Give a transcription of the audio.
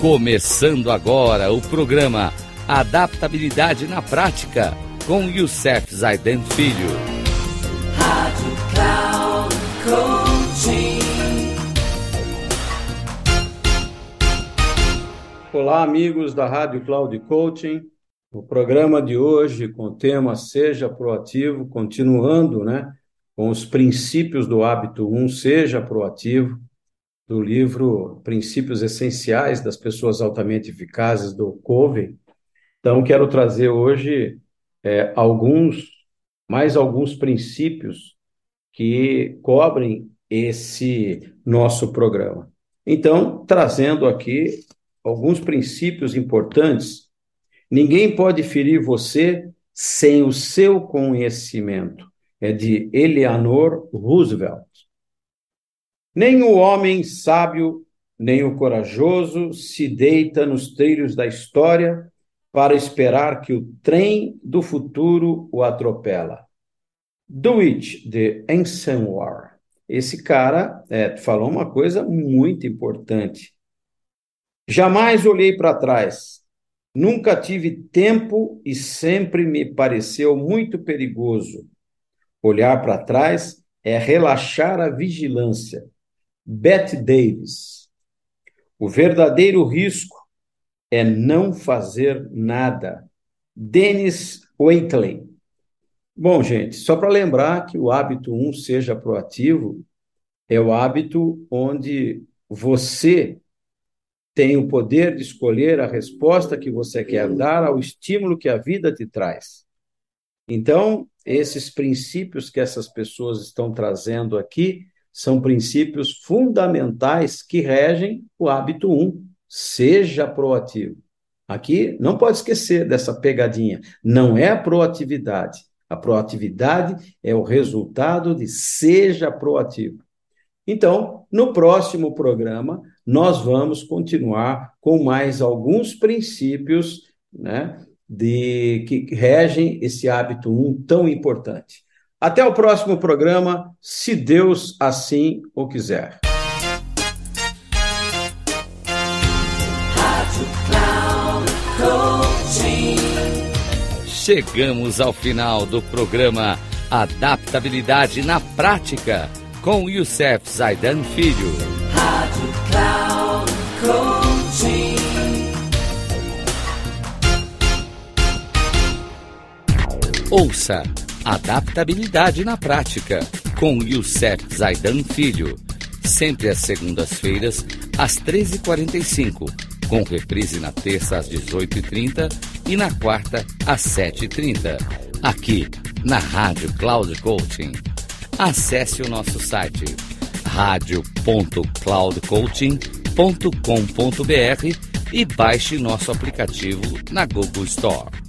Começando agora o programa Adaptabilidade na Prática com Youssef Zaiden Filho. Rádio Cloud Coaching. Olá, amigos da Rádio Cloud Coaching. O programa de hoje com o tema Seja Proativo, continuando, né, com os princípios do hábito 1, Seja Proativo do livro Princípios Essenciais das Pessoas Altamente Eficazes, do Covey. Então, quero trazer hoje é, alguns, mais alguns princípios que cobrem esse nosso programa. Então, trazendo aqui alguns princípios importantes. Ninguém pode ferir você sem o seu conhecimento. É de Eleanor Roosevelt. Nem o homem sábio, nem o corajoso se deita nos trilhos da história para esperar que o trem do futuro o atropela. It, de Eisenhower. Esse cara é, falou uma coisa muito importante. Jamais olhei para trás. Nunca tive tempo e sempre me pareceu muito perigoso. Olhar para trás é relaxar a vigilância Bette Davis. O verdadeiro risco é não fazer nada. Dennis Waitley. Bom, gente, só para lembrar que o hábito 1 um, seja proativo é o hábito onde você tem o poder de escolher a resposta que você quer dar ao estímulo que a vida te traz. Então, esses princípios que essas pessoas estão trazendo aqui são princípios fundamentais que regem o hábito 1. Seja proativo. Aqui não pode esquecer dessa pegadinha. Não é a proatividade. A proatividade é o resultado de seja proativo. Então, no próximo programa, nós vamos continuar com mais alguns princípios né, de que regem esse hábito 1 tão importante. Até o próximo programa, se Deus assim o quiser. Chegamos ao final do programa Adaptabilidade na Prática com Youssef Zaidan Filho. Rádio Cloud Coaching. Ouça Adaptabilidade na Prática, com Youssef Zaidan Filho. Sempre às segundas-feiras, às 13h45, com reprise na terça às 18h30 e na quarta às 7h30, aqui na Rádio Cloud Coaching. Acesse o nosso site radio.cloudcoaching.com.br e baixe nosso aplicativo na Google Store.